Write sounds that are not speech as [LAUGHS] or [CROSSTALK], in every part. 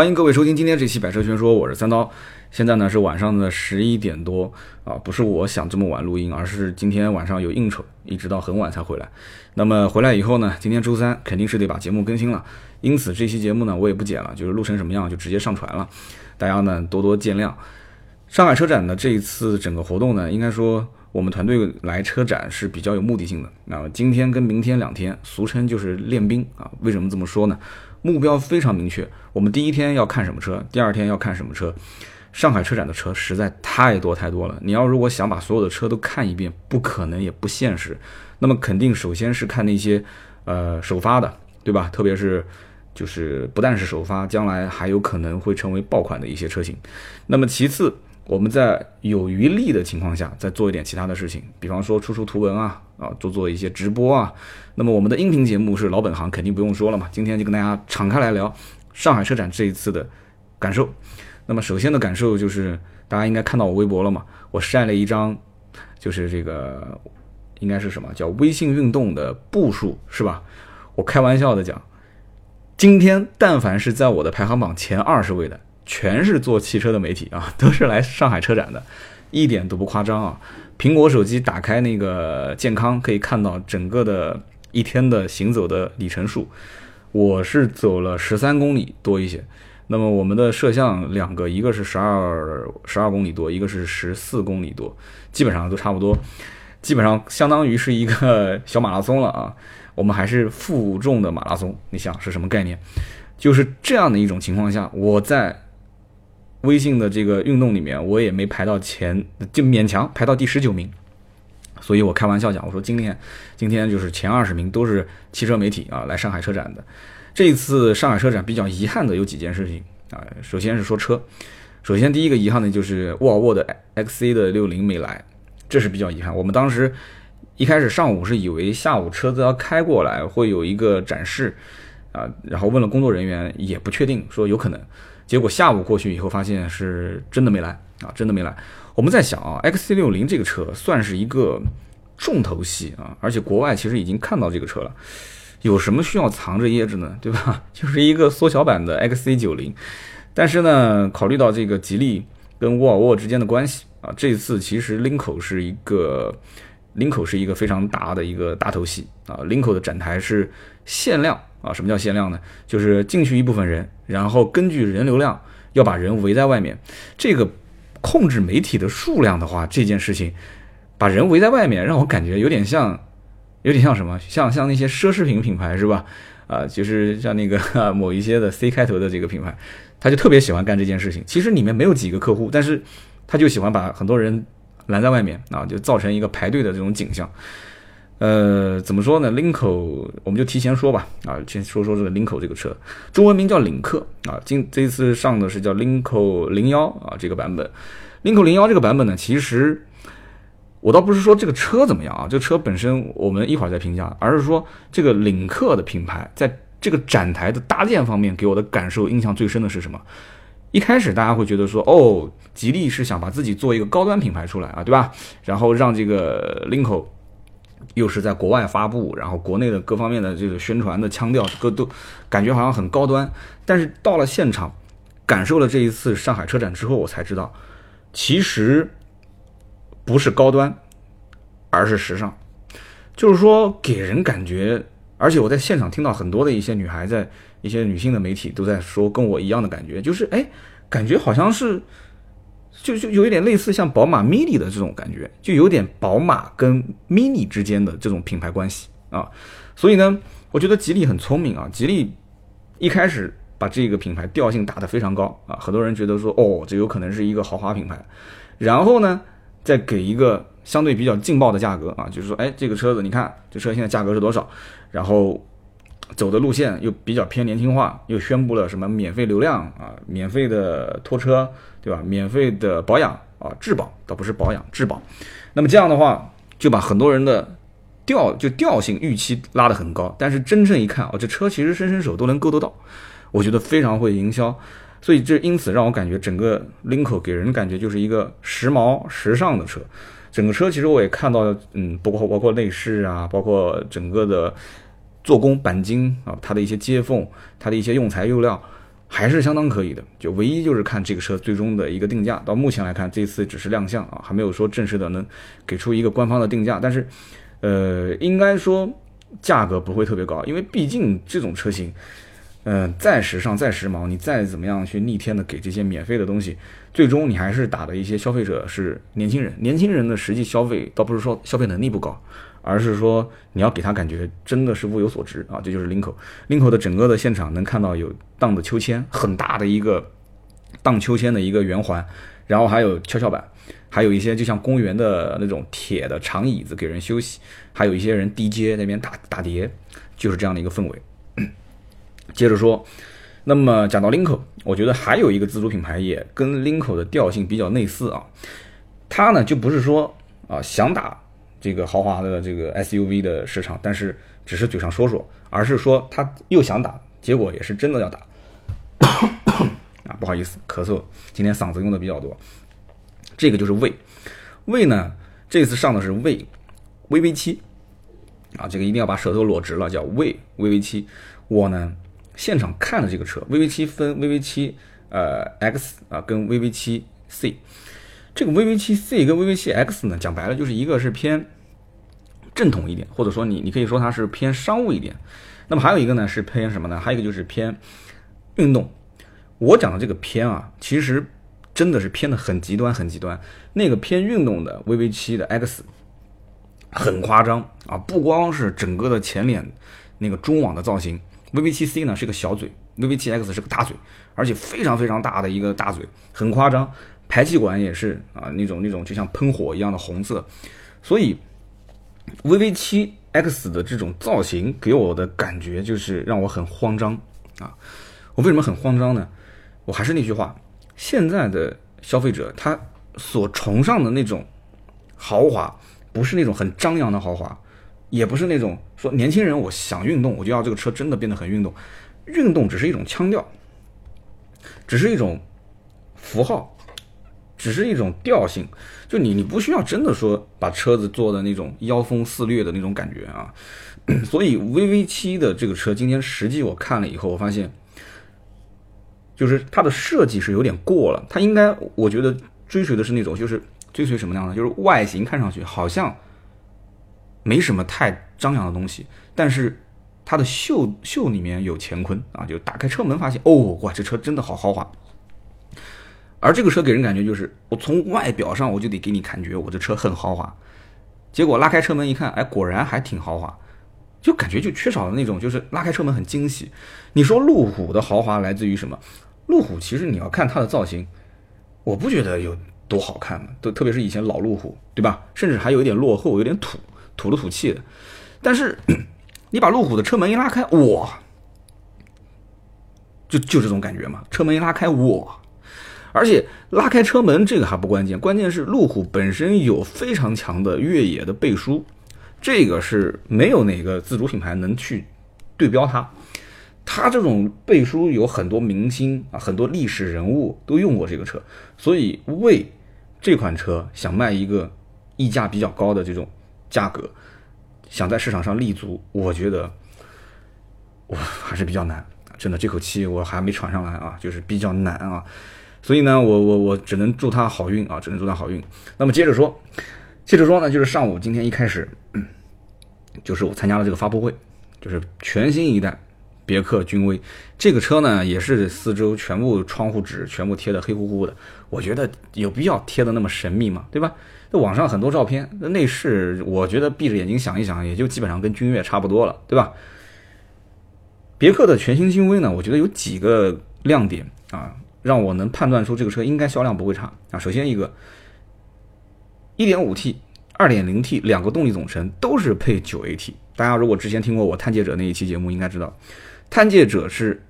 欢迎各位收听今天这期《百车全说》，我是三刀。现在呢是晚上的十一点多啊，不是我想这么晚录音，而是今天晚上有应酬，一直到很晚才回来。那么回来以后呢，今天周三肯定是得把节目更新了，因此这期节目呢我也不剪了，就是录成什么样就直接上传了，大家呢多多见谅。上海车展的这一次整个活动呢，应该说我们团队来车展是比较有目的性的。那今天跟明天两天，俗称就是练兵啊。为什么这么说呢？目标非常明确，我们第一天要看什么车，第二天要看什么车。上海车展的车实在太多太多了，你要如果想把所有的车都看一遍，不可能也不现实。那么肯定首先是看那些，呃，首发的，对吧？特别是就是不但是首发，将来还有可能会成为爆款的一些车型。那么其次，我们在有余力的情况下，再做一点其他的事情，比方说出出图文啊，啊，做做一些直播啊。那么我们的音频节目是老本行，肯定不用说了嘛。今天就跟大家敞开来聊上海车展这一次的感受。那么首先的感受就是，大家应该看到我微博了嘛？我晒了一张，就是这个应该是什么叫微信运动的步数是吧？我开玩笑的讲，今天但凡是在我的排行榜前二十位的，全是做汽车的媒体啊，[LAUGHS] 都是来上海车展的，一点都不夸张啊！苹果手机打开那个健康，可以看到整个的一天的行走的里程数，我是走了十三公里多一些。那么我们的摄像两个，一个是十二十二公里多，一个是十四公里多，基本上都差不多，基本上相当于是一个小马拉松了啊。我们还是负重的马拉松，你想是什么概念？就是这样的一种情况下，我在微信的这个运动里面，我也没排到前，就勉强排到第十九名。所以我开玩笑讲，我说今天今天就是前二十名都是汽车媒体啊，来上海车展的。这一次上海车展比较遗憾的有几件事情啊，首先是说车，首先第一个遗憾的就是沃尔沃的 XC 的六零没来，这是比较遗憾。我们当时一开始上午是以为下午车子要开过来会有一个展示啊，然后问了工作人员也不确定，说有可能，结果下午过去以后发现是真的没来啊，真的没来。我们在想啊，XC 六零这个车算是一个重头戏啊，而且国外其实已经看到这个车了。有什么需要藏着掖着呢？对吧？[LAUGHS] 就是一个缩小版的 XC90，但是呢，考虑到这个吉利跟沃尔沃之间的关系啊，这次其实林口是一个林口是一个非常大的一个大头戏啊。林口的展台是限量啊，什么叫限量呢？就是进去一部分人，然后根据人流量要把人围在外面。这个控制媒体的数量的话，这件事情把人围在外面，让我感觉有点像。有点像什么？像像那些奢侈品品牌是吧？啊，就是像那个 [LAUGHS] 某一些的 C 开头的这个品牌，他就特别喜欢干这件事情。其实里面没有几个客户，但是他就喜欢把很多人拦在外面啊，就造成一个排队的这种景象。呃，怎么说呢？领口我们就提前说吧，啊，先说说这个领口这个车，中文名叫领克啊。今这一次上的是叫领口零幺啊这个版本，领口零幺这个版本呢，其实。我倒不是说这个车怎么样啊，这车本身我们一会儿再评价，而是说这个领克的品牌在这个展台的搭建方面给我的感受印象最深的是什么？一开始大家会觉得说，哦，吉利是想把自己做一个高端品牌出来啊，对吧？然后让这个领口又是在国外发布，然后国内的各方面的这个宣传的腔调各都感觉好像很高端，但是到了现场感受了这一次上海车展之后，我才知道其实。不是高端，而是时尚，就是说给人感觉，而且我在现场听到很多的一些女孩在一些女性的媒体都在说跟我一样的感觉，就是哎，感觉好像是，就就有一点类似像宝马 mini 的这种感觉，就有点宝马跟 mini 之间的这种品牌关系啊，所以呢，我觉得吉利很聪明啊，吉利一开始把这个品牌调性打得非常高啊，很多人觉得说哦，这有可能是一个豪华品牌，然后呢。再给一个相对比较劲爆的价格啊，就是说，哎，这个车子你看，这车现在价格是多少？然后走的路线又比较偏年轻化，又宣布了什么免费流量啊，免费的拖车，对吧？免费的保养啊，质保倒不是保养，质保。那么这样的话，就把很多人的调就调性预期拉得很高，但是真正一看哦，这车其实伸伸手都能够得到，我觉得非常会营销。所以这因此让我感觉整个领口给人的感觉就是一个时髦时尚的车，整个车其实我也看到，嗯，包括包括内饰啊，包括整个的做工钣金啊，它的一些接缝，它的一些用材用料，还是相当可以的。就唯一就是看这个车最终的一个定价，到目前来看，这次只是亮相啊，还没有说正式的能给出一个官方的定价。但是，呃，应该说价格不会特别高，因为毕竟这种车型，嗯，再时尚再时髦，你再怎么样去逆天的给这些免费的东西，最终你还是打的一些消费者是年轻人，年轻人的实际消费倒不是说消费能力不高。而是说你要给他感觉真的是物有所值啊，这就是林口。林口的整个的现场能看到有荡的秋千，很大的一个荡秋千的一个圆环，然后还有跷跷板，还有一些就像公园的那种铁的长椅子给人休息，还有一些人 DJ 那边打打碟，就是这样的一个氛围。[COUGHS] 接着说，那么讲到林口，我觉得还有一个自主品牌也跟林口的调性比较类似啊，它呢就不是说啊想打。这个豪华的这个 SUV 的市场，但是只是嘴上说说，而是说他又想打，结果也是真的要打。[COUGHS] 啊，不好意思，咳嗽，今天嗓子用的比较多。这个就是魏，魏呢，这次上的是魏 VV 七，啊，这个一定要把舌头裸直了，叫魏 VV 七。我呢，现场看了这个车，VV 七分 VV 七呃 X 啊跟 VV 七 C。这个 VV7C 跟 VV7X 呢，讲白了就是一个是偏正统一点，或者说你你可以说它是偏商务一点。那么还有一个呢是偏什么呢？还有一个就是偏运动。我讲的这个偏啊，其实真的是偏的很极端很极端。那个偏运动的 VV7 的 X 很夸张啊，不光是整个的前脸那个中网的造型，VV7C 呢是个小嘴，VV7X 是个大嘴，而且非常非常大的一个大嘴，很夸张。排气管也是啊，那种那种就像喷火一样的红色，所以 VV 七 X 的这种造型给我的感觉就是让我很慌张啊。我为什么很慌张呢？我还是那句话，现在的消费者他所崇尚的那种豪华，不是那种很张扬的豪华，也不是那种说年轻人我想运动我就要这个车真的变得很运动，运动只是一种腔调，只是一种符号。只是一种调性，就你你不需要真的说把车子做的那种妖风肆虐的那种感觉啊，[CLEARS THROAT] 所以 VV 七的这个车今天实际我看了以后，我发现，就是它的设计是有点过了，它应该我觉得追随的是那种就是追随什么样的，就是外形看上去好像没什么太张扬的东西，但是它的秀秀里面有乾坤啊，就打开车门发现哦，哇，这车真的好豪华。而这个车给人感觉就是，我从外表上我就得给你感觉我的车很豪华，结果拉开车门一看，哎，果然还挺豪华，就感觉就缺少了那种就是拉开车门很惊喜。你说路虎的豪华来自于什么？路虎其实你要看它的造型，我不觉得有多好看嘛，都特别是以前老路虎，对吧？甚至还有一点落后，有点土，土了土气的。但是你把路虎的车门一拉开，哇，就就这种感觉嘛，车门一拉开，哇。而且拉开车门这个还不关键，关键是路虎本身有非常强的越野的背书，这个是没有哪个自主品牌能去对标它。它这种背书有很多明星啊，很多历史人物都用过这个车，所以为这款车想卖一个溢价比较高的这种价格，想在市场上立足，我觉得我还是比较难。真的这口气我还没喘上来啊，就是比较难啊。所以呢，我我我只能祝他好运啊，只能祝他好运。那么接着说，接着说呢，就是上午今天一开始，[CLEARS THROAT] 就是我参加了这个发布会，就是全新一代别克君威这个车呢，也是四周全部窗户纸全部贴的黑乎乎的。我觉得有必要贴的那么神秘吗？对吧？那网上很多照片，那内饰我觉得闭着眼睛想一想，也就基本上跟君越差不多了，对吧？别克的全新君威呢，我觉得有几个亮点啊。让我能判断出这个车应该销量不会差啊！首先一个，1.5T、2.0T 两个动力总成都是配 9AT。大家如果之前听过我探界者那一期节目，应该知道，探界者是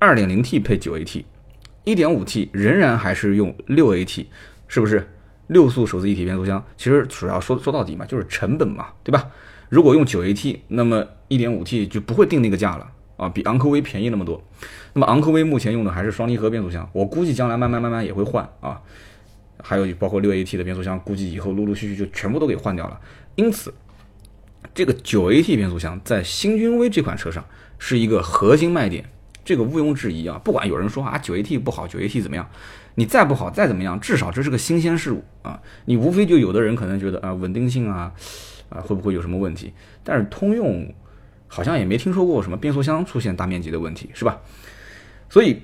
2.0T 配 9AT，1.5T 仍然还是用 6AT，是不是？六速手自一体变速箱，其实主要说说到底嘛，就是成本嘛，对吧？如果用 9AT，那么 1.5T 就不会定那个价了。啊，比昂科威便宜那么多。那么昂科威目前用的还是双离合变速箱，我估计将来慢慢慢慢也会换啊。还有包括六 AT 的变速箱，估计以后陆陆续续就全部都给换掉了。因此，这个九 AT 变速箱在新君威这款车上是一个核心卖点，这个毋庸置疑啊。不管有人说啊九 AT 不好，九 AT 怎么样，你再不好再怎么样，至少这是个新鲜事物啊。你无非就有的人可能觉得啊稳定性啊啊会不会有什么问题？但是通用好像也没听说过什么变速箱出现大面积的问题，是吧？所以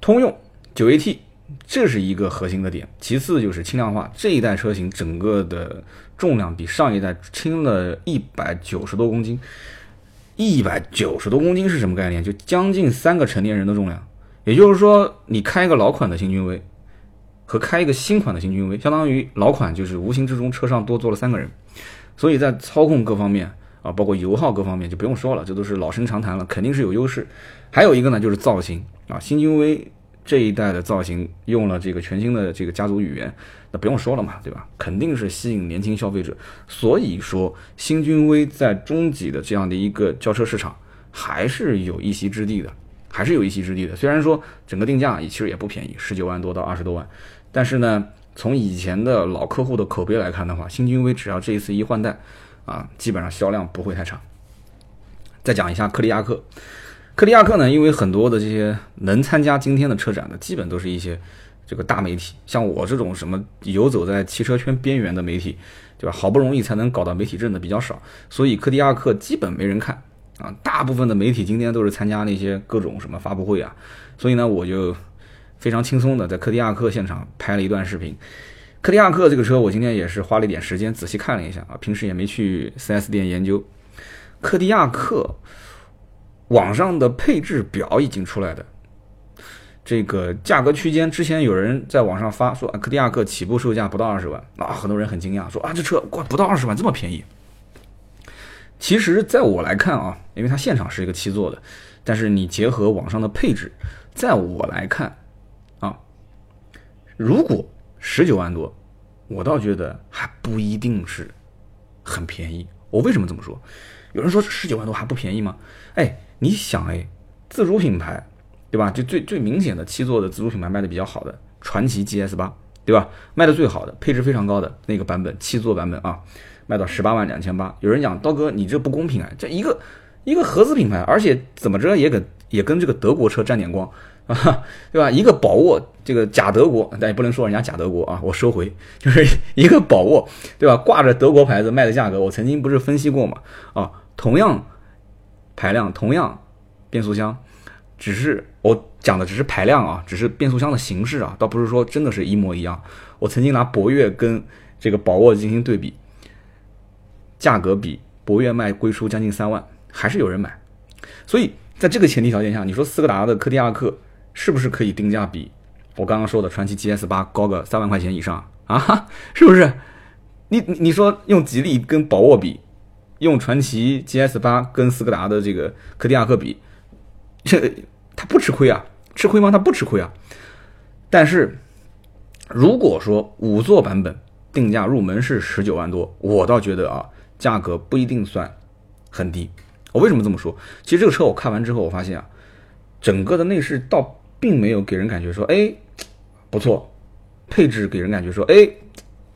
通用九 AT 这是一个核心的点，其次就是轻量化，这一代车型整个的重量比上一代轻了一百九十多公斤。一百九十多公斤是什么概念？就将近三个成年人的重量。也就是说，你开一个老款的新君威，和开一个新款的新君威，相当于老款就是无形之中车上多坐了三个人。所以在操控各方面啊，包括油耗各方面就不用说了，这都是老生常谈了，肯定是有优势。还有一个呢，就是造型啊，新君威。这一代的造型用了这个全新的这个家族语言，那不用说了嘛，对吧？肯定是吸引年轻消费者。所以说，新君威在中级的这样的一个轿车市场还是有一席之地的，还是有一席之地的。虽然说整个定价也其实也不便宜，十九万多到二十多万，但是呢，从以前的老客户的口碑来看的话，新君威只要这一次一换代，啊，基本上销量不会太差。再讲一下柯迪亚克。柯迪亚克呢？因为很多的这些能参加今天的车展的，基本都是一些这个大媒体，像我这种什么游走在汽车圈边缘的媒体，对吧？好不容易才能搞到媒体证的比较少，所以柯迪亚克基本没人看啊。大部分的媒体今天都是参加那些各种什么发布会啊，所以呢，我就非常轻松的在柯迪亚克现场拍了一段视频。柯迪亚克这个车，我今天也是花了一点时间仔细看了一下啊，平时也没去 4S 店研究。柯迪亚克。网上的配置表已经出来的，这个价格区间，之前有人在网上发说，柯迪亚克起步售价不到二十万，啊，很多人很惊讶，说啊，这车哇不到二十万这么便宜。其实，在我来看啊，因为它现场是一个七座的，但是你结合网上的配置，在我来看啊，如果十九万多，我倒觉得还不一定是很便宜。我为什么这么说？有人说十九万多还不便宜吗？哎。你想哎，自主品牌，对吧？就最最明显的七座的自主品牌卖的比较好的传祺 GS 八，对吧？卖的最好的配置非常高的那个版本七座版本啊，卖到十八万两千八。有人讲刀哥，你这不公平啊！这一个一个合资品牌，而且怎么着也跟也跟这个德国车沾点光啊，[LAUGHS] 对吧？一个宝沃这个假德国，但也不能说人家假德国啊，我收回，就是一个宝沃，对吧？挂着德国牌子卖的价格，我曾经不是分析过嘛？啊，同样。排量同样，变速箱，只是我讲的只是排量啊，只是变速箱的形式啊，倒不是说真的是一模一样。我曾经拿博越跟这个宝沃进行对比，价格比博越卖贵出将近三万，还是有人买。所以在这个前提条件下，你说斯柯达的柯迪亚克是不是可以定价比我刚刚说的传祺 GS 八高个三万块钱以上啊？是不是？你你说用吉利跟宝沃比？用传祺 GS 八跟斯柯达的这个柯迪亚克比，这他不吃亏啊？吃亏吗？他不吃亏啊。但是如果说五座版本定价入门是十九万多，我倒觉得啊，价格不一定算很低。我为什么这么说？其实这个车我看完之后，我发现啊，整个的内饰倒并没有给人感觉说，哎，不错，配置给人感觉说，哎，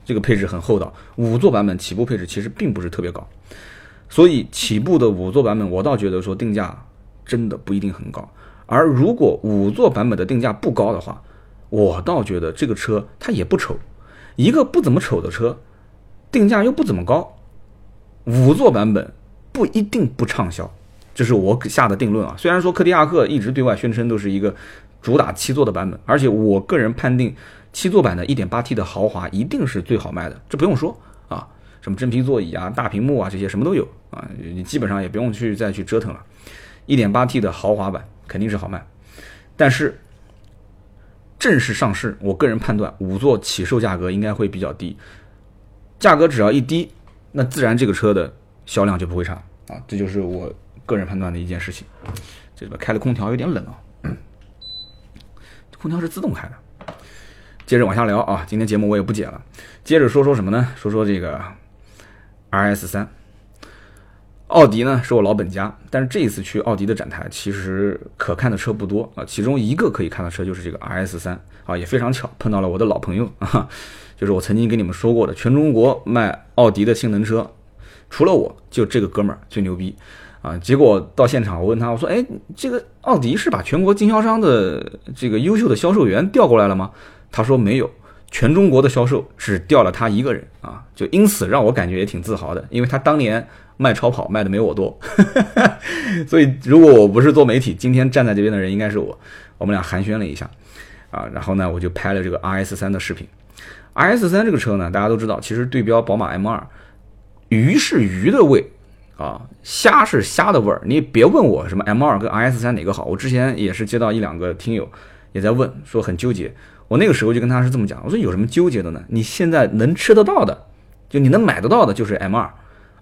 这个配置很厚道。五座版本起步配置其实并不是特别高。所以起步的五座版本，我倒觉得说定价真的不一定很高。而如果五座版本的定价不高的话，我倒觉得这个车它也不丑。一个不怎么丑的车，定价又不怎么高，五座版本不一定不畅销。这是我下的定论啊。虽然说柯迪亚克一直对外宣称都是一个主打七座的版本，而且我个人判定七座版的 1.8T 的豪华一定是最好卖的，这不用说啊。什么真皮座椅啊、大屏幕啊，这些什么都有啊，你基本上也不用去再去折腾了。1.8T 的豪华版肯定是好卖，但是正式上市，我个人判断五座起售价格应该会比较低，价格只要一低，那自然这个车的销量就不会差啊，这就是我个人判断的一件事情。这边开的空调有点冷啊，空调是自动开的。接着往下聊啊，今天节目我也不剪了，接着说说什么呢？说说这个。R S 三，奥迪呢是我老本家，但是这一次去奥迪的展台，其实可看的车不多啊。其中一个可以看的车就是这个 R S 三啊，也非常巧碰到了我的老朋友啊，就是我曾经跟你们说过的，全中国卖奥迪的性能车，除了我就这个哥们儿最牛逼啊，结果到现场我问他，我说，哎，这个奥迪是把全国经销商的这个优秀的销售员调过来了吗？他说没有，全中国的销售只调了他一个人啊，就因此让我感觉也挺自豪的，因为他当年卖超跑卖的没我多，[LAUGHS] 所以如果我不是做媒体，今天站在这边的人应该是我，我们俩寒暄了一下，啊，然后呢，我就拍了这个 RS 三的视频，RS 三这个车呢，大家都知道，其实对标宝马 M 二，鱼是鱼的味。啊，虾是虾的味儿，你别问我什么 M 二跟 RS 三哪个好，我之前也是接到一两个听友也在问，说很纠结。我那个时候就跟他是这么讲，我说有什么纠结的呢？你现在能吃得到的，就你能买得到的，就是 M 二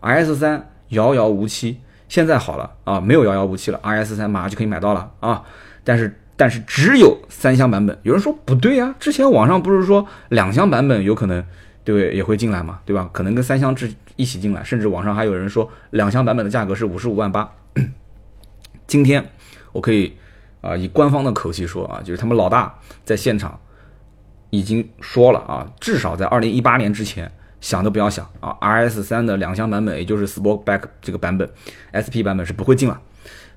，RS 三遥遥无期。现在好了啊，没有遥遥无期了，RS 三马上就可以买到了啊。但是但是只有三厢版本，有人说不对呀，之前网上不是说两厢版本有可能。对，也会进来嘛，对吧？可能跟三厢之一起进来，甚至网上还有人说两厢版本的价格是五十五万八。今天我可以啊，以官方的口气说啊，就是他们老大在现场已经说了啊，至少在二零一八年之前，想都不要想啊，RS 三的两厢版本，也就是 Sportback 这个版本，SP 版本是不会进了。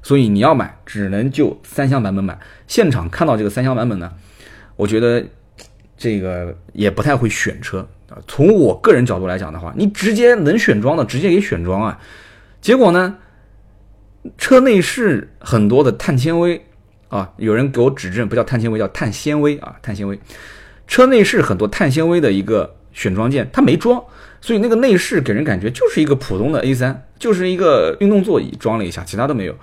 所以你要买，只能就三厢版本买。现场看到这个三厢版本呢，我觉得这个也不太会选车。从我个人角度来讲的话，你直接能选装的直接给选装啊。结果呢，车内饰很多的碳纤维啊，有人给我指正，不叫碳纤维，叫碳纤维啊，碳纤维。车内饰很多碳纤维的一个选装件，它没装，所以那个内饰给人感觉就是一个普通的 A 三就是一个运动座椅装了一下，其他都没有，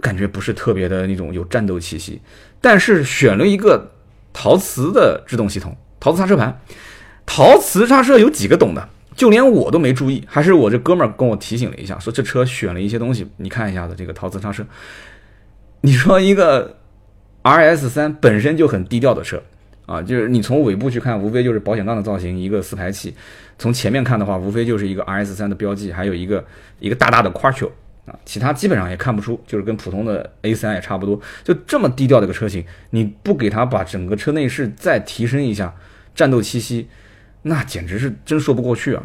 感觉不是特别的那种有战斗气息。但是选了一个陶瓷的制动系统，陶瓷刹车盘。陶瓷刹车有几个懂的？就连我都没注意，还是我这哥们儿跟我提醒了一下，说这车选了一些东西，你看一下子这个陶瓷刹车。你说一个 RS 三本身就很低调的车啊，就是你从尾部去看，无非就是保险杠的造型，一个四排气；从前面看的话，无非就是一个 RS 三的标记，还有一个一个大大的 Quattro 啊，其他基本上也看不出，就是跟普通的 A 三也差不多，就这么低调的一个车型，你不给它把整个车内饰再提升一下，战斗气息。那简直是真说不过去啊！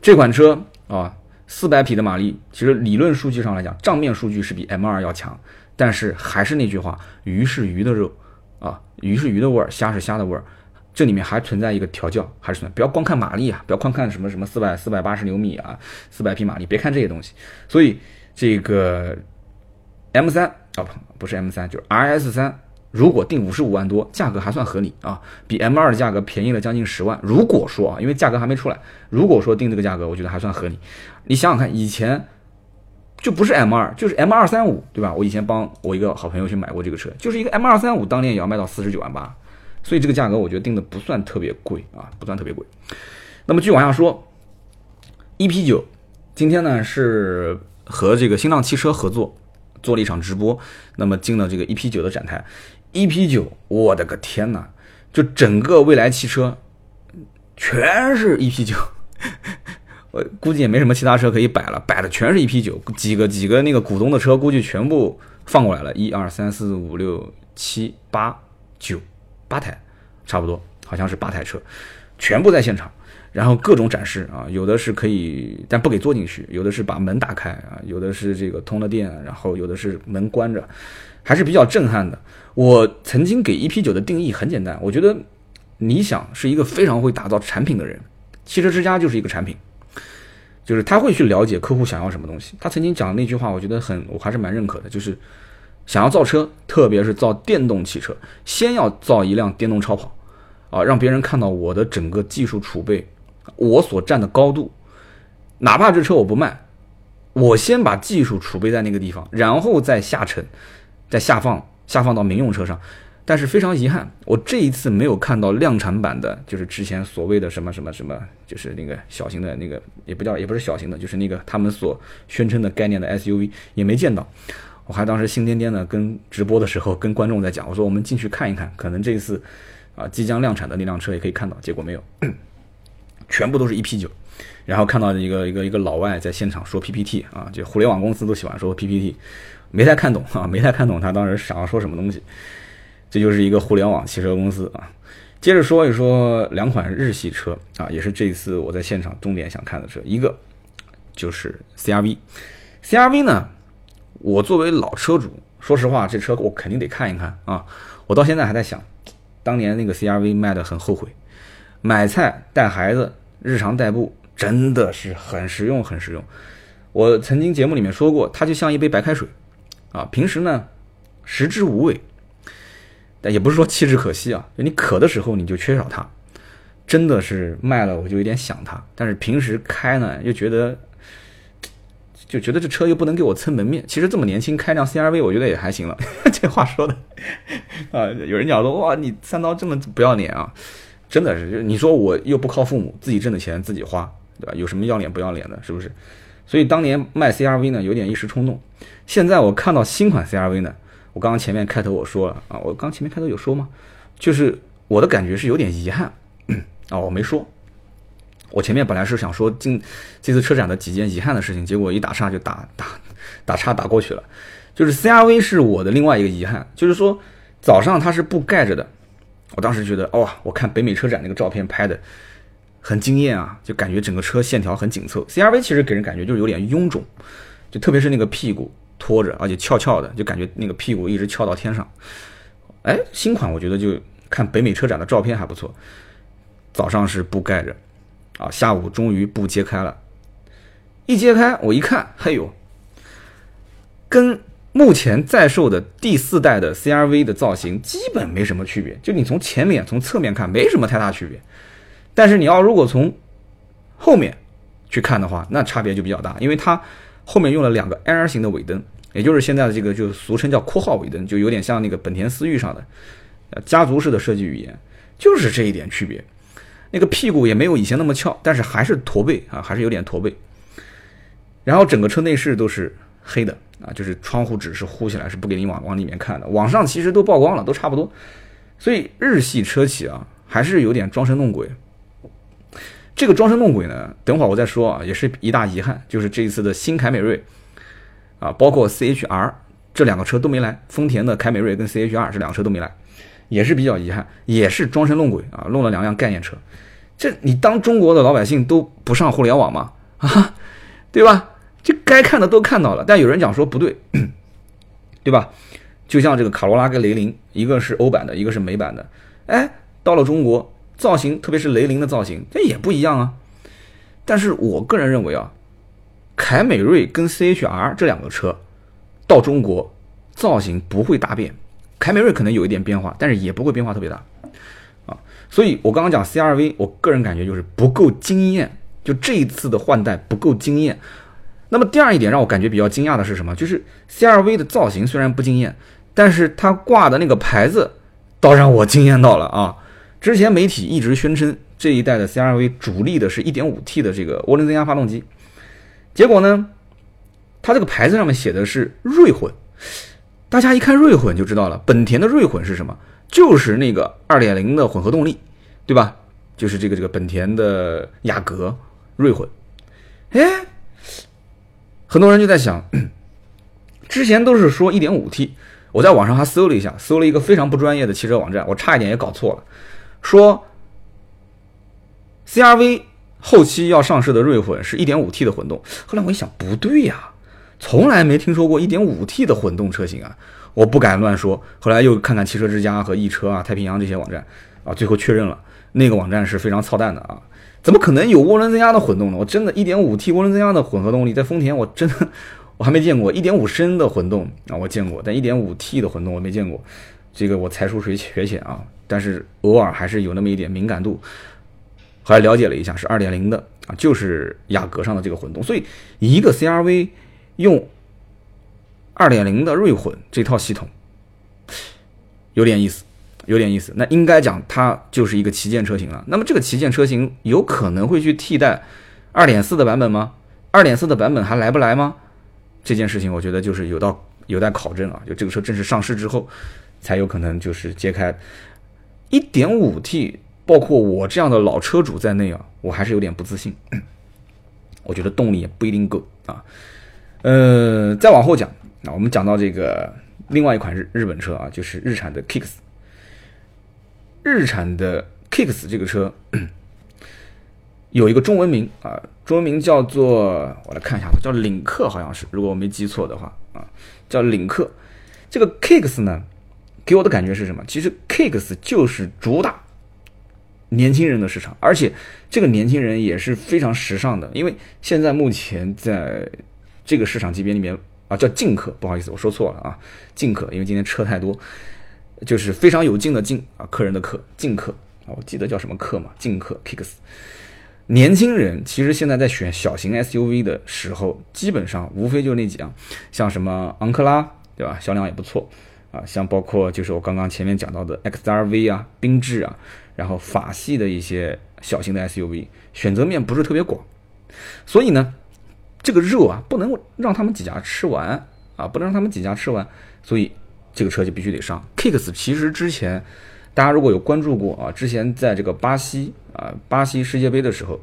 这款车啊，四百匹的马力，其实理论数据上来讲，账面数据是比 M2 要强。但是还是那句话，鱼是鱼的肉啊，鱼是鱼的味儿，虾是虾的味儿。这里面还存在一个调教，还是不要光看马力啊，不要光看什么什么四百四百八十牛米啊，四百匹马力，别看这些东西。所以这个 M3 啊，不不是 M3，就是 RS3。如果定五十五万多，价格还算合理啊，比 M 二的价格便宜了将近十万。如果说啊，因为价格还没出来，如果说定这个价格，我觉得还算合理。你想想看，以前就不是 M 二，就是 M 二三五，对吧？我以前帮我一个好朋友去买过这个车，就是一个 M 二三五，当年也要卖到四十九万八，所以这个价格我觉得定的不算特别贵啊，不算特别贵。那么继续往下说，EP 九，今天呢是和这个新浪汽车合作做了一场直播，那么进了这个 EP 九的展台。EP 九，我的个天哪！就整个未来汽车，全是 EP 九，[LAUGHS] 我估计也没什么其他车可以摆了，摆的全是 EP 九，几个几个那个股东的车，估计全部放过来了，一二三四五六七八九八台，差不多，好像是八台车，全部在现场，然后各种展示啊，有的是可以，但不给坐进去，有的是把门打开啊，有的是这个通了电，然后有的是门关着。还是比较震撼的。我曾经给 EP 九的定义很简单，我觉得理想是一个非常会打造产品的人，汽车之家就是一个产品，就是他会去了解客户想要什么东西。他曾经讲那句话，我觉得很，我还是蛮认可的，就是想要造车，特别是造电动汽车，先要造一辆电动超跑，啊，让别人看到我的整个技术储备，我所站的高度，哪怕这车我不卖，我先把技术储备在那个地方，然后再下沉。再下放下放到民用车上，但是非常遗憾，我这一次没有看到量产版的，就是之前所谓的什么什么什么，就是那个小型的那个，也不叫也不是小型的，就是那个他们所宣称的概念的 SUV 也没见到。我还当时心颠颠的跟直播的时候跟观众在讲，我说我们进去看一看，可能这一次啊即将量产的那辆车也可以看到，结果没有，全部都是一批酒。然后看到一个一个一个老外在现场说 PPT 啊，就互联网公司都喜欢说 PPT。没太看懂啊，[LAUGHS] 没太看懂他当时想要说什么东西。这就是一个互联网汽车公司啊。接着说一说两款日系车啊，也是这次我在现场重点想看的车。一个就是 CRV，CRV 呢，我作为老车主，说实话，这车我肯定得看一看啊。我到现在还在想，当年那个 CRV 卖的很后悔，买菜带孩子、日常代步真的是很实用，很实用。我曾经节目里面说过，它就像一杯白开水啊，平时呢食之无味，但也不是说弃之可惜啊，就你渴的时候你就缺少它，真的是卖了我就有点想它，但是平时开呢又觉得。就觉得这车又不能给我蹭门面，其实这么年轻开辆 CRV，我觉得也还行了。[LAUGHS] 这话说的 [LAUGHS] 啊，有人讲说哇，你三刀这么不要脸啊，真的是，你说我又不靠父母，自己挣的钱自己花，对吧？有什么要脸不要脸的，是不是？所以当年卖 CRV 呢，有点一时冲动。现在我看到新款 CRV 呢，我刚刚前面开头我说了啊，我刚前面开头有说吗？就是我的感觉是有点遗憾 [COUGHS] 啊，我没说。我前面本来是想说今这次车展的几件遗憾的事情，结果一打岔就打打打岔打过去了。就是 CRV 是我的另外一个遗憾，就是说早上它是不盖着的。我当时觉得，哇，我看北美车展那个照片拍的很惊艳啊，就感觉整个车线条很紧凑。CRV 其实给人感觉就是有点臃肿，就特别是那个屁股拖着，而且翘翘的，就感觉那个屁股一直翘到天上。哎，新款我觉得就看北美车展的照片还不错，早上是布盖着。啊，下午终于布揭开了，一揭开我一看，嘿呦，跟目前在售的第四代的 CRV 的造型基本没什么区别。就你从前脸、从侧面看，没什么太大区别。但是你要如果从后面去看的话，那差别就比较大，因为它后面用了两个 L 型的尾灯，也就是现在的这个就俗称叫括号尾灯，就有点像那个本田思域上的家族式的设计语言，就是这一点区别。那个屁股也没有以前那么翘，但是还是驼背啊，还是有点驼背。然后整个车内饰都是黑的啊，就是窗户纸是糊起来，是不给你往往里面看的。网上其实都曝光了，都差不多。所以日系车企啊，还是有点装神弄鬼。这个装神弄鬼呢，等会儿我再说啊，也是一大遗憾，就是这一次的新凯美瑞啊，包括 CHR 这两个车都没来，丰田的凯美瑞跟 CHR 这两个车都没来。也是比较遗憾，也是装神弄鬼啊，弄了两辆概念车。这你当中国的老百姓都不上互联网吗？啊，[LAUGHS] 对吧？这该看的都看到了。但有人讲说不对，[CLEARS THROAT] 对吧？就像这个卡罗拉跟雷凌，一个是欧版的，一个是美版的。哎，到了中国，造型特别是雷凌的造型，这也不一样啊。但是我个人认为啊，凯美瑞跟 CHR 这两个车到中国造型不会大变。凯美瑞可能有一点变化，但是也不会变化特别大，啊，所以我刚刚讲 CRV，我个人感觉就是不够惊艳，就这一次的换代不够惊艳。那么第二一点让我感觉比较惊讶的是什么？就是 CRV 的造型虽然不惊艳，但是它挂的那个牌子倒让我惊艳到了啊！之前媒体一直宣称这一代的 CRV 主力的是一点五 T 的这个涡轮增压发动机，结果呢，它这个牌子上面写的是锐混。大家一看锐混就知道了，本田的锐混是什么？就是那个二点零的混合动力，对吧？就是这个这个本田的雅阁锐混。哎，很多人就在想，[CLEARS THROAT] 之前都是说一点五 T，我在网上还搜了一下，搜了一个非常不专业的汽车网站，我差一点也搞错了，说 CRV 后期要上市的锐混是一点五 T 的混动。后来我一想，不对呀。从来没听说过 1.5T 的混动车型啊！我不敢乱说。后来又看看汽车之家和易车啊、太平洋这些网站啊，最后确认了那个网站是非常操蛋的啊！怎么可能有涡轮增压的混动呢？我真的 1.5T 涡轮增压的混合动力在丰田，我真的我还没见过。1.5升的混动啊，我见过，但 1.5T 的混动我没见过。这个我才疏学学浅啊，但是偶尔还是有那么一点敏感度。后来了解了一下，是2.0的啊，就是雅阁上的这个混动。所以一个 CRV。用二点零的锐混这套系统有点意思，有点意思。那应该讲它就是一个旗舰车型了。那么这个旗舰车型有可能会去替代二点四的版本吗？二点四的版本还来不来吗？这件事情我觉得就是有到有待考证啊。就这个车正式上市之后，才有可能就是揭开一点五 T，包括我这样的老车主在内啊，我还是有点不自信。[COUGHS] 我觉得动力也不一定够啊。呃，再往后讲，那我们讲到这个另外一款日日本车啊，就是日产的 Kicks。日产的 Kicks 这个车有一个中文名啊，中文名叫做我来看一下，叫领克，好像是，如果我没记错的话啊，叫领克。这个 Kicks 呢，给我的感觉是什么？其实 Kicks 就是主打年轻人的市场，而且这个年轻人也是非常时尚的，因为现在目前在这个市场级别里面啊，叫劲客，不好意思，我说错了啊，劲客，因为今天车太多，就是非常有劲的劲啊，客人的客，劲客啊，我记得叫什么客嘛，劲客 Kicks。年轻人其实现在在选小型 SUV 的时候，基本上无非就那几样，像什么昂克拉，对吧？销量也不错啊，像包括就是我刚刚前面讲到的 XRV 啊、缤智啊，然后法系的一些小型的 SUV，选择面不是特别广，所以呢，这个肉啊不能让他们几家吃完啊，不能让他们几家吃完，所以这个车就必须得上。Kicks 其实之前。大家如果有关注过啊，之前在这个巴西啊，巴西世界杯的时候，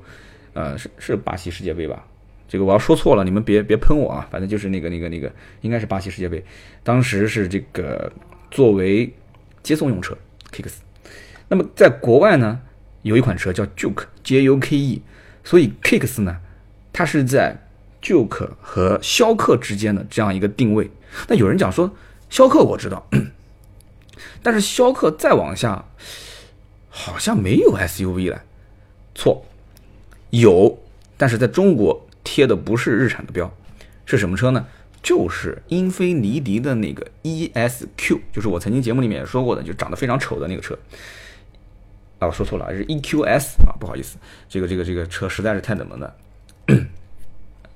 呃，是是巴西世界杯吧？这个我要说错了，你们别别喷我啊！反正就是那个那个那个，应该是巴西世界杯。当时是这个作为接送用车，Kicks。那么在国外呢，有一款车叫 Juke，J U K E，所以 Kicks 呢，它是在 Juke 和逍客之间的这样一个定位。那有人讲说，逍客我知道。[CLEARS THROAT] 但是逍客再往下，好像没有 SUV 了。错，有，但是在中国贴的不是日产的标，是什么车呢？就是英菲尼迪的那个 ESQ，就是我曾经节目里面也说过的，就长得非常丑的那个车。啊，我说错了，是 EQS 啊，不好意思，这个这个这个车实在是太冷门了。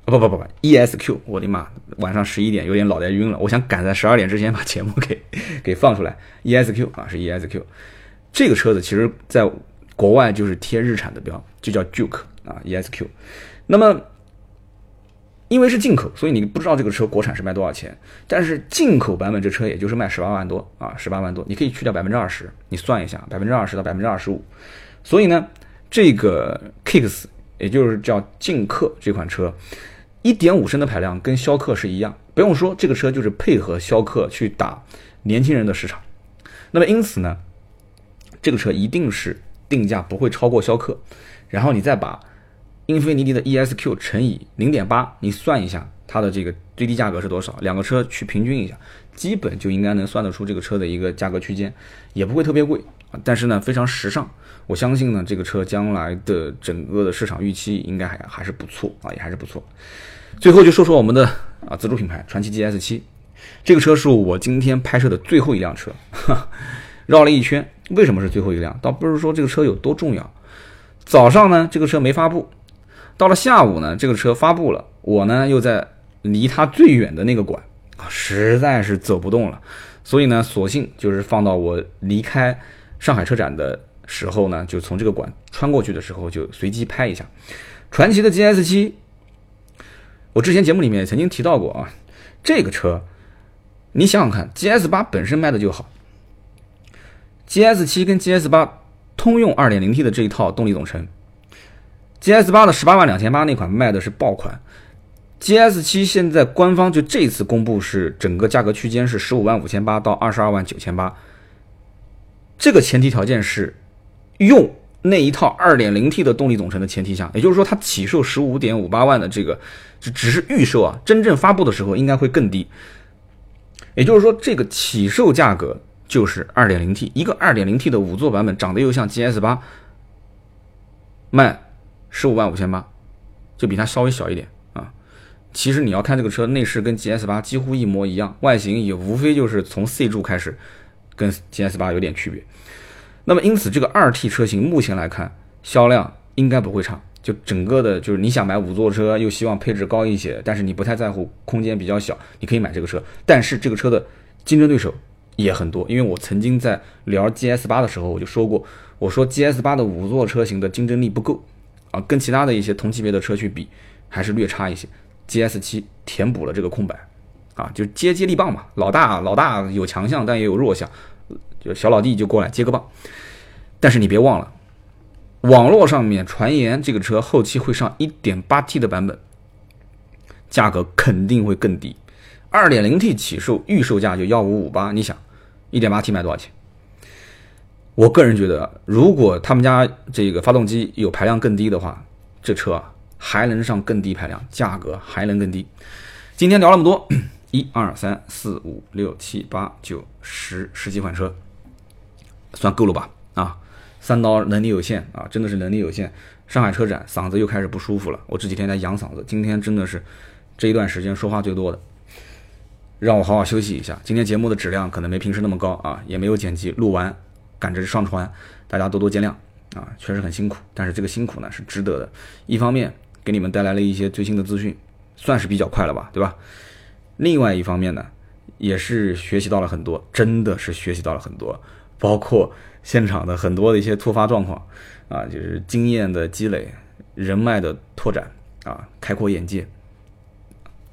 不不不不，ESQ，我的妈！晚上十一点有点脑袋晕了，我想赶在十二点之前把节目给给放出来。ESQ 啊，是 ESQ，这个车子其实在国外就是贴日产的标，就叫 Juke 啊，ESQ。那么因为是进口，所以你不知道这个车国产是卖多少钱。但是进口版本这车也就是卖十八万多啊，十八万多，你可以去掉百分之二十，你算一下，百分之二十到百分之二十五。所以呢，这个 Kicks 也就是叫劲客这款车。一点五升的排量跟逍客是一样，不用说，这个车就是配合逍客去打年轻人的市场。那么因此呢，这个车一定是定价不会超过逍客。然后你再把英菲尼迪的 ESQ 乘以零点八，你算一下它的这个最低价格是多少，两个车去平均一下，基本就应该能算得出这个车的一个价格区间，也不会特别贵。但是呢，非常时尚。我相信呢，这个车将来的整个的市场预期应该还还是不错啊，也还是不错。最后就说说我们的啊自主品牌传祺 GS 七，这个车是我今天拍摄的最后一辆车，[LAUGHS] 绕了一圈，为什么是最后一辆？倒不是说这个车有多重要，早上呢这个车没发布，到了下午呢这个车发布了，我呢又在离它最远的那个馆。啊，实在是走不动了，所以呢索性就是放到我离开上海车展的时候呢，就从这个馆穿过去的时候就随机拍一下。传祺的 GS 七。我之前节目里面也曾经提到过啊，这个车，你想想看，GS 八本身卖的就好，GS 七跟 GS 八通用 2.0T 的这一套动力总成，GS 八的十八万两千八那款卖的是爆款，GS 七现在官方就这次公布是整个价格区间是十五万五千八到二十二万九千八，这个前提条件是用。那一套二点零 T 的动力总成的前提下，也就是说它起售十五点五八万的这个，只只是预售啊，真正发布的时候应该会更低。也就是说，这个起售价格就是二点零 T，一个二点零 T 的五座版本，长得又像 GS 八，卖十五万五千八，就比它稍微小一点啊。其实你要看这个车内饰跟 GS 八几乎一模一样，外形也无非就是从 C 柱开始，跟 GS 八有点区别。那么，因此这个二 T 车型目前来看，销量应该不会差。就整个的，就是你想买五座车，又希望配置高一些，但是你不太在乎空间比较小，你可以买这个车。但是这个车的竞争对手也很多，因为我曾经在聊 GS 八的时候，我就说过，我说 GS 八的五座车型的竞争力不够啊，跟其他的一些同级别的车去比，还是略差一些。GS 七填补了这个空白，啊，就接接力棒嘛，老大老大有强项，但也有弱项。就小老弟就过来接个棒，但是你别忘了，网络上面传言这个车后期会上 1.8T 的版本，价格肯定会更低，2.0T 起售预售价就幺五五八，你想 1.8T 卖多少钱？我个人觉得，如果他们家这个发动机有排量更低的话，这车啊还能上更低排量，价格还能更低。今天聊那么多，一二三四五六七八九十十几款车，算够了吧？啊，三刀能力有限啊，真的是能力有限。上海车展嗓子又开始不舒服了，我这几天在养嗓子，今天真的是这一段时间说话最多的，让我好好休息一下。今天节目的质量可能没平时那么高啊，也没有剪辑，录完赶着上传，大家多多见谅啊，确实很辛苦，但是这个辛苦呢是值得的。一方面给你们带来了一些最新的资讯。算是比较快了吧，对吧？另外一方面呢，也是学习到了很多，真的是学习到了很多，包括现场的很多的一些突发状况啊，就是经验的积累、人脉的拓展啊，开阔眼界。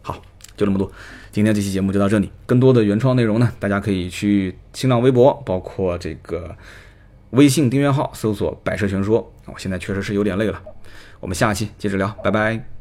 好，就这么多，今天这期节目就到这里。更多的原创内容呢，大家可以去新浪微博，包括这个微信订阅号搜索“百车全说”。我现在确实是有点累了，我们下期接着聊，拜拜。